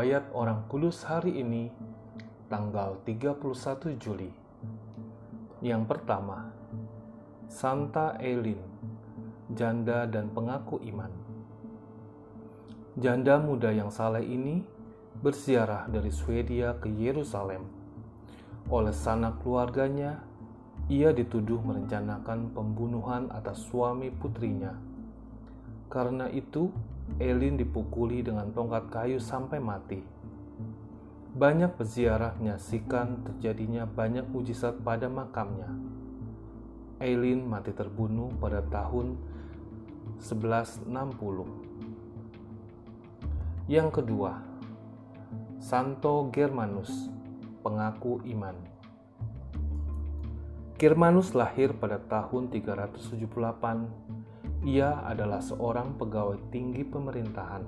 Riwayat Orang Kudus hari ini, tanggal 31 Juli. Yang pertama, Santa Elin, janda dan pengaku iman. Janda muda yang saleh ini bersiarah dari Swedia ke Yerusalem. Oleh sanak keluarganya, ia dituduh merencanakan pembunuhan atas suami putrinya. Karena itu, Elin dipukuli dengan tongkat kayu sampai mati. Banyak peziarah menyaksikan terjadinya banyak mujizat pada makamnya. Eileen mati terbunuh pada tahun 1160. Yang kedua, Santo Germanus, pengaku iman. Germanus lahir pada tahun 378 ia adalah seorang pegawai tinggi pemerintahan.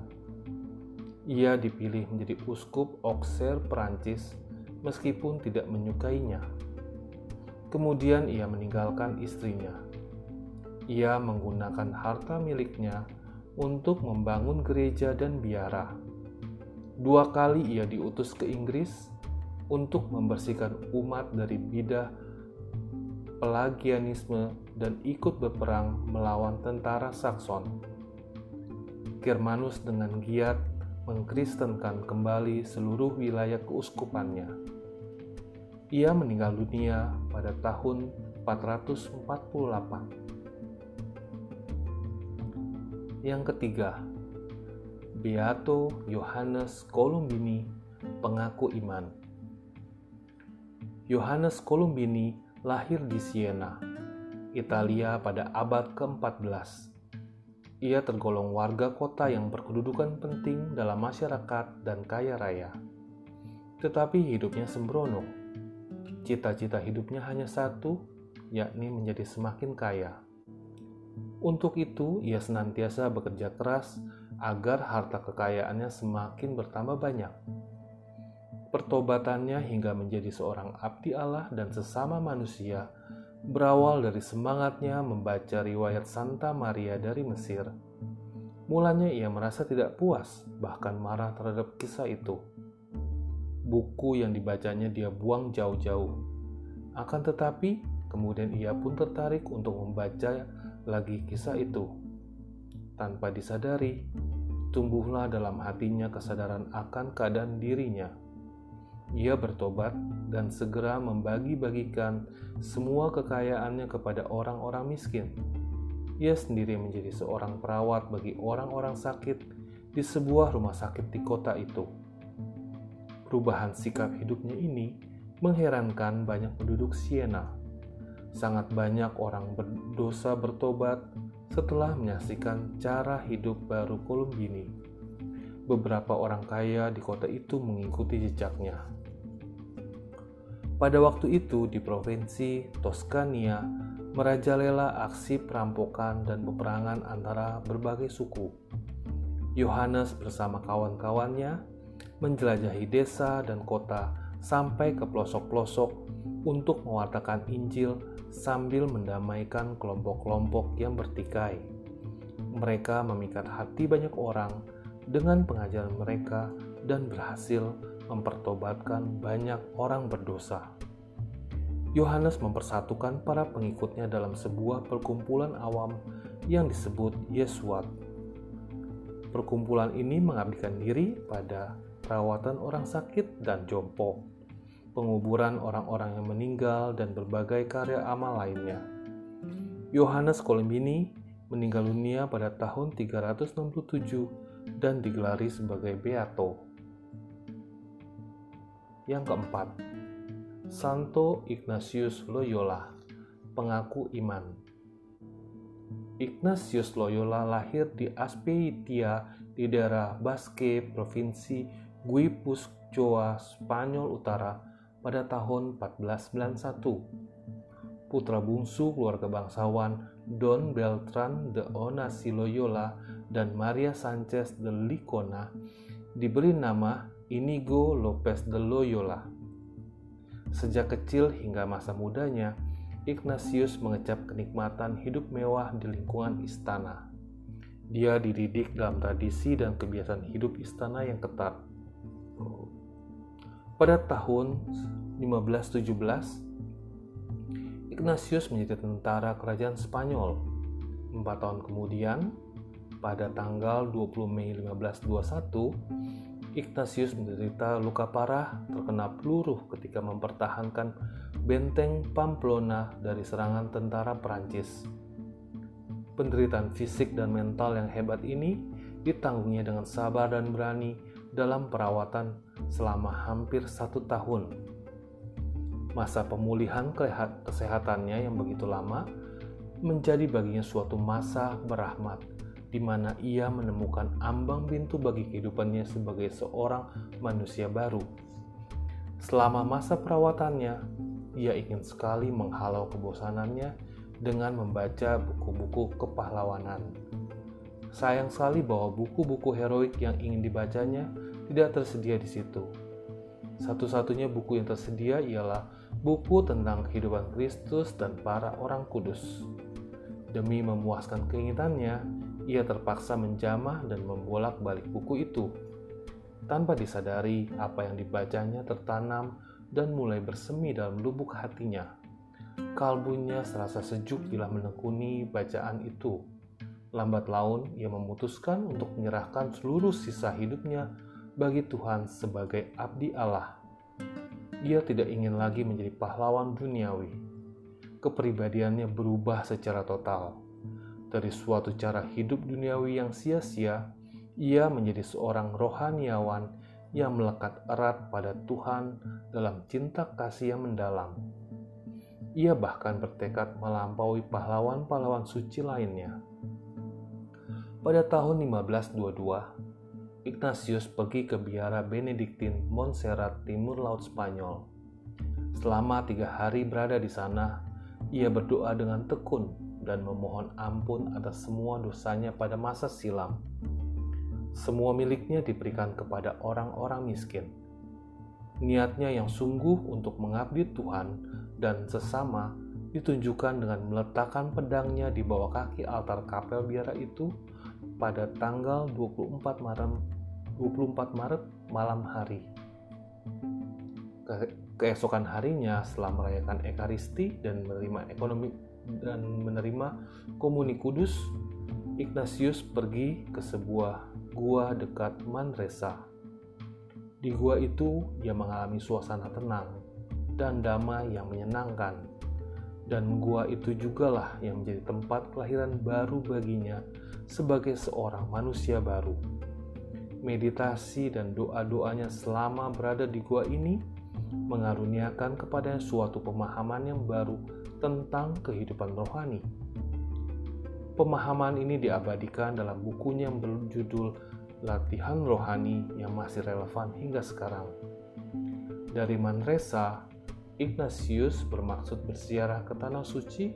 Ia dipilih menjadi uskup Auxerre Perancis meskipun tidak menyukainya. Kemudian ia meninggalkan istrinya. Ia menggunakan harta miliknya untuk membangun gereja dan biara. Dua kali ia diutus ke Inggris untuk membersihkan umat dari bidah Pelagianisme dan ikut berperang melawan tentara Sakson. Germanus dengan giat mengkristenkan kembali seluruh wilayah keuskupannya. Ia meninggal dunia pada tahun 448. Yang ketiga, Beato Yohanes Columbini, pengaku iman. Yohanes Columbini lahir di Siena, Italia pada abad ke-14. Ia tergolong warga kota yang berkedudukan penting dalam masyarakat dan kaya raya. Tetapi hidupnya sembrono. Cita-cita hidupnya hanya satu, yakni menjadi semakin kaya. Untuk itu, ia senantiasa bekerja keras agar harta kekayaannya semakin bertambah banyak Pertobatannya hingga menjadi seorang abdi Allah dan sesama manusia berawal dari semangatnya membaca riwayat Santa Maria dari Mesir. Mulanya ia merasa tidak puas, bahkan marah terhadap kisah itu. Buku yang dibacanya dia buang jauh-jauh. Akan tetapi, kemudian ia pun tertarik untuk membaca lagi kisah itu. Tanpa disadari, tumbuhlah dalam hatinya kesadaran akan keadaan dirinya ia bertobat dan segera membagi-bagikan semua kekayaannya kepada orang-orang miskin. Ia sendiri menjadi seorang perawat bagi orang-orang sakit di sebuah rumah sakit di kota itu. Perubahan sikap hidupnya ini mengherankan banyak penduduk Siena. Sangat banyak orang berdosa bertobat setelah menyaksikan cara hidup baru Columbini. Beberapa orang kaya di kota itu mengikuti jejaknya. Pada waktu itu di provinsi Toscania merajalela aksi perampokan dan peperangan antara berbagai suku. Yohanes bersama kawan-kawannya menjelajahi desa dan kota sampai ke pelosok-pelosok untuk mewartakan Injil sambil mendamaikan kelompok-kelompok yang bertikai. Mereka memikat hati banyak orang dengan pengajaran mereka dan berhasil mempertobatkan banyak orang berdosa. Yohanes mempersatukan para pengikutnya dalam sebuah perkumpulan awam yang disebut Yesuat. Perkumpulan ini mengabdikan diri pada perawatan orang sakit dan jompo, penguburan orang-orang yang meninggal, dan berbagai karya amal lainnya. Yohanes Columbini meninggal dunia pada tahun 367 dan digelari sebagai Beato. Yang keempat, Santo Ignatius Loyola, pengaku iman. Ignatius Loyola lahir di Aspeitia di daerah Basque, Provinsi Guipuscoa, Spanyol Utara pada tahun 1491. Putra bungsu keluarga bangsawan Don Beltran de Onasi Loyola dan Maria Sanchez de Licona diberi nama Inigo Lopez de Loyola. Sejak kecil hingga masa mudanya, Ignatius mengecap kenikmatan hidup mewah di lingkungan istana. Dia dididik dalam tradisi dan kebiasaan hidup istana yang ketat. Pada tahun 1517, Ignatius menjadi tentara kerajaan Spanyol. Empat tahun kemudian, pada tanggal 20 Mei 1521, Ignatius menderita luka parah terkena peluru ketika mempertahankan benteng Pamplona dari serangan tentara Prancis. Penderitaan fisik dan mental yang hebat ini ditanggungnya dengan sabar dan berani dalam perawatan selama hampir satu tahun. Masa pemulihan kesehatannya yang begitu lama menjadi baginya suatu masa berahmat di mana ia menemukan ambang pintu bagi kehidupannya sebagai seorang manusia baru. Selama masa perawatannya, ia ingin sekali menghalau kebosanannya dengan membaca buku-buku kepahlawanan. Sayang sekali bahwa buku-buku heroik yang ingin dibacanya tidak tersedia di situ. Satu-satunya buku yang tersedia ialah buku tentang kehidupan Kristus dan para orang kudus. Demi memuaskan keinginannya, ia terpaksa menjamah dan membolak-balik buku itu. Tanpa disadari, apa yang dibacanya tertanam dan mulai bersemi dalam lubuk hatinya. Kalbunya serasa sejuk bila menekuni bacaan itu. Lambat laun, ia memutuskan untuk menyerahkan seluruh sisa hidupnya bagi Tuhan sebagai abdi Allah. Ia tidak ingin lagi menjadi pahlawan duniawi. Kepribadiannya berubah secara total dari suatu cara hidup duniawi yang sia-sia, ia menjadi seorang rohaniawan yang melekat erat pada Tuhan dalam cinta kasih yang mendalam. Ia bahkan bertekad melampaui pahlawan-pahlawan suci lainnya. Pada tahun 1522, Ignatius pergi ke biara Benediktin Montserrat Timur Laut Spanyol. Selama tiga hari berada di sana, ia berdoa dengan tekun dan memohon ampun atas semua dosanya pada masa silam. Semua miliknya diberikan kepada orang-orang miskin. Niatnya yang sungguh untuk mengabdi Tuhan dan sesama ditunjukkan dengan meletakkan pedangnya di bawah kaki altar kapel biara itu pada tanggal 24 Maret 24 Maret malam hari. Keesokan harinya setelah merayakan Ekaristi dan menerima ekonomi dan menerima komuni kudus, Ignatius pergi ke sebuah gua dekat Manresa. Di gua itu, ia mengalami suasana tenang dan damai yang menyenangkan. Dan gua itu jugalah yang menjadi tempat kelahiran baru baginya sebagai seorang manusia baru. Meditasi dan doa-doanya selama berada di gua ini mengaruniakan kepadanya suatu pemahaman yang baru tentang kehidupan rohani. Pemahaman ini diabadikan dalam bukunya yang berjudul Latihan Rohani yang masih relevan hingga sekarang. Dari Manresa, Ignatius bermaksud berziarah ke tanah suci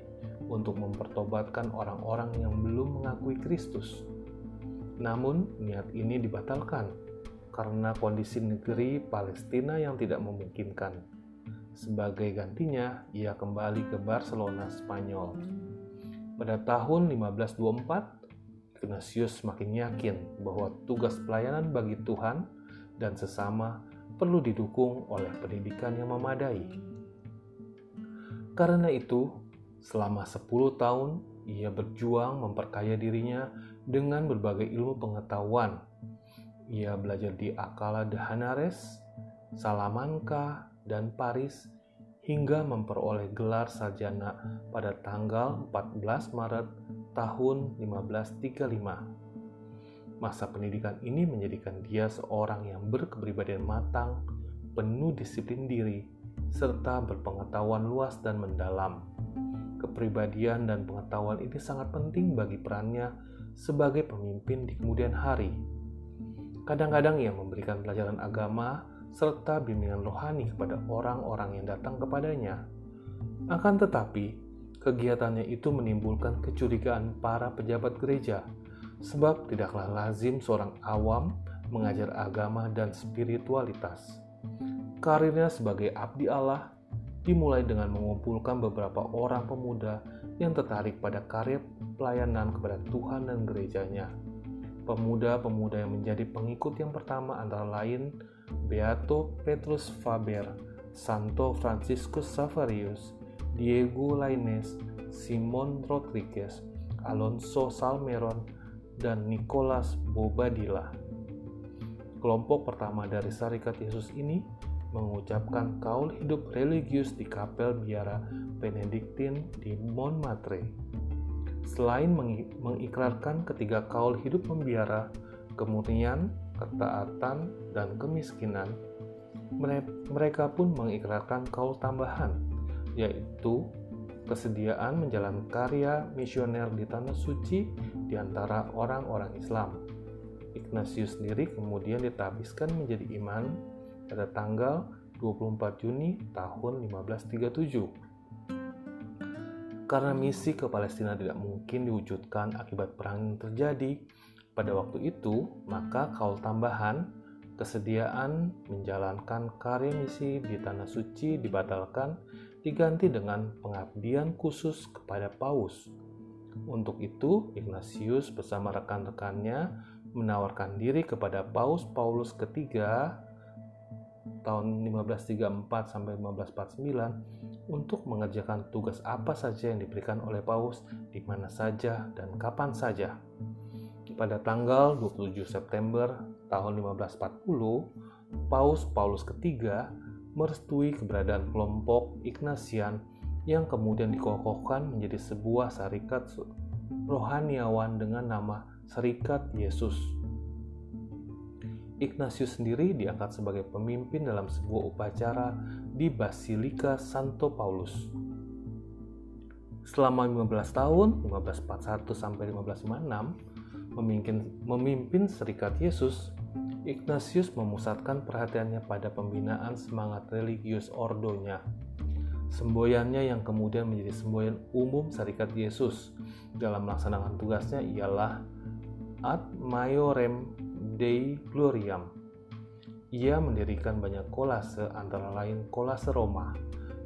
untuk mempertobatkan orang-orang yang belum mengakui Kristus. Namun, niat ini dibatalkan karena kondisi negeri Palestina yang tidak memungkinkan. Sebagai gantinya, ia kembali ke Barcelona, Spanyol. Pada tahun 1524, Ignatius semakin yakin bahwa tugas pelayanan bagi Tuhan dan sesama perlu didukung oleh pendidikan yang memadai. Karena itu, selama 10 tahun ia berjuang memperkaya dirinya dengan berbagai ilmu pengetahuan. Ia belajar di Alcalá de Henares, Salamanca, dan Paris hingga memperoleh gelar sarjana pada tanggal 14 Maret tahun 1535. Masa pendidikan ini menjadikan dia seorang yang berkepribadian matang, penuh disiplin diri, serta berpengetahuan luas dan mendalam. Kepribadian dan pengetahuan ini sangat penting bagi perannya sebagai pemimpin di kemudian hari. Kadang-kadang ia memberikan pelajaran agama serta bimbingan rohani kepada orang-orang yang datang kepadanya. Akan tetapi, kegiatannya itu menimbulkan kecurigaan para pejabat gereja, sebab tidaklah lazim seorang awam mengajar agama dan spiritualitas. Karirnya sebagai abdi Allah dimulai dengan mengumpulkan beberapa orang pemuda yang tertarik pada karya pelayanan kepada Tuhan dan gerejanya. Pemuda-pemuda yang menjadi pengikut yang pertama antara lain Beato Petrus Faber, Santo Franciscus Savarius, Diego Lainez, Simon Rodriguez, Alonso Salmeron, dan Nicholas Bobadilla. Kelompok pertama dari Syarikat Yesus ini mengucapkan kaul hidup religius di kapel biara Benediktin di Montmartre. Selain mengikrarkan ketiga kaul hidup membiara, kemurnian, ketaatan, dan kemiskinan, mereka pun mengikrarkan kaul tambahan, yaitu kesediaan menjalankan karya misioner di tanah suci di antara orang-orang Islam. Ignatius sendiri kemudian ditabiskan menjadi iman pada tanggal 24 Juni tahun 1537. Karena misi ke Palestina tidak mungkin diwujudkan akibat perang yang terjadi pada waktu itu, maka kaul tambahan kesediaan menjalankan karya misi di tanah suci dibatalkan diganti dengan pengabdian khusus kepada Paus. Untuk itu, Ignatius bersama rekan-rekannya menawarkan diri kepada Paus Paulus ketiga tahun 1534 sampai 1549 untuk mengerjakan tugas apa saja yang diberikan oleh Paus di mana saja dan kapan saja. Pada tanggal 27 September tahun 1540, Paus Paulus ketiga merestui keberadaan kelompok Ignatian yang kemudian dikokohkan menjadi sebuah syarikat rohaniawan dengan nama Serikat Yesus Ignatius sendiri diangkat sebagai pemimpin dalam sebuah upacara di Basilika Santo Paulus. Selama 15 tahun, 1541 sampai 1556, memimpin, memimpin Serikat Yesus, Ignatius memusatkan perhatiannya pada pembinaan semangat religius ordonya. Semboyannya yang kemudian menjadi semboyan umum Serikat Yesus dalam melaksanakan tugasnya ialah Ad Maiorem Dei Gloriam. Ia mendirikan banyak kolase antara lain kolase Roma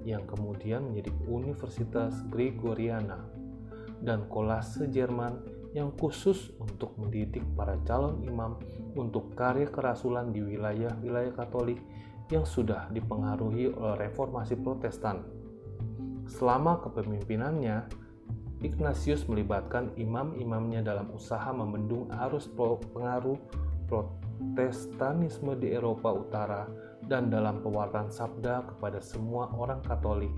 yang kemudian menjadi Universitas Gregoriana dan kolase Jerman yang khusus untuk mendidik para calon imam untuk karya kerasulan di wilayah-wilayah Katolik yang sudah dipengaruhi oleh reformasi Protestan. Selama kepemimpinannya, Ignatius melibatkan imam-imamnya dalam usaha membendung arus pengaruh Protestanisme di Eropa Utara dan dalam pewartaan sabda kepada semua orang Katolik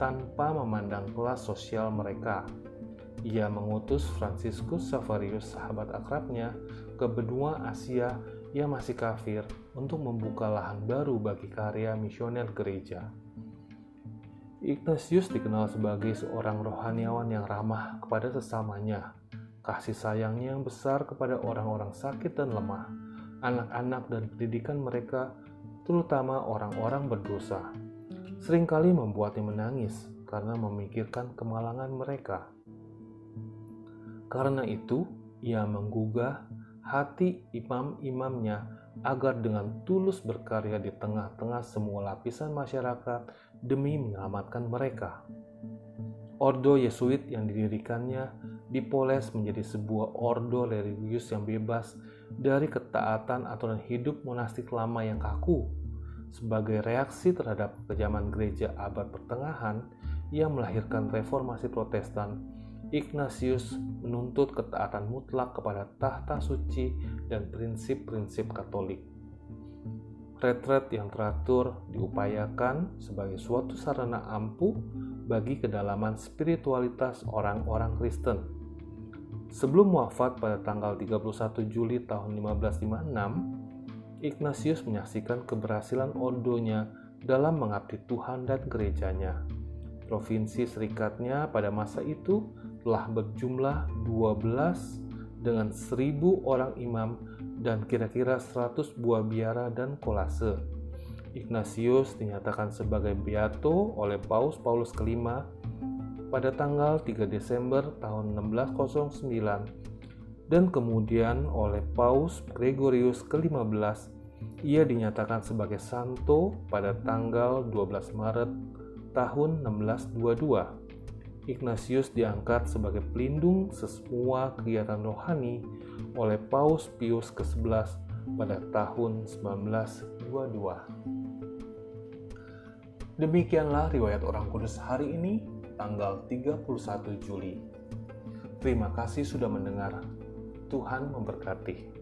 tanpa memandang kelas sosial mereka. Ia mengutus Franciscus Savarius, sahabat akrabnya, ke benua Asia yang masih kafir untuk membuka lahan baru bagi karya misioner gereja. Ignatius dikenal sebagai seorang rohaniawan yang ramah kepada sesamanya, kasih sayangnya yang besar kepada orang-orang sakit dan lemah, anak-anak dan pendidikan mereka, terutama orang-orang berdosa. Seringkali membuatnya menangis karena memikirkan kemalangan mereka. Karena itu, ia menggugah hati imam-imamnya agar dengan tulus berkarya di tengah-tengah semua lapisan masyarakat demi menyelamatkan mereka. Ordo Yesuit yang didirikannya dipoles menjadi sebuah ordo religius yang bebas dari ketaatan aturan hidup monastik lama yang kaku. Sebagai reaksi terhadap kejaman gereja abad pertengahan yang melahirkan reformasi protestan, Ignatius menuntut ketaatan mutlak kepada tahta suci dan prinsip-prinsip katolik. Retret yang teratur diupayakan sebagai suatu sarana ampuh bagi kedalaman spiritualitas orang-orang Kristen. Sebelum wafat pada tanggal 31 Juli tahun 1556, Ignatius menyaksikan keberhasilan ordonya dalam mengabdi Tuhan dan gerejanya. Provinsi serikatnya pada masa itu telah berjumlah 12 dengan 1000 orang imam dan kira-kira 100 buah biara dan kolase. Ignatius dinyatakan sebagai beato oleh Paus Paulus kelima pada tanggal 3 Desember tahun 1609 dan kemudian oleh Paus Gregorius ke-15 ia dinyatakan sebagai santo pada tanggal 12 Maret tahun 1622. Ignatius diangkat sebagai pelindung semua kegiatan rohani oleh Paus Pius ke-11 pada tahun 1922. Demikianlah riwayat orang kudus hari ini, tanggal 31 Juli. Terima kasih sudah mendengar. Tuhan memberkati.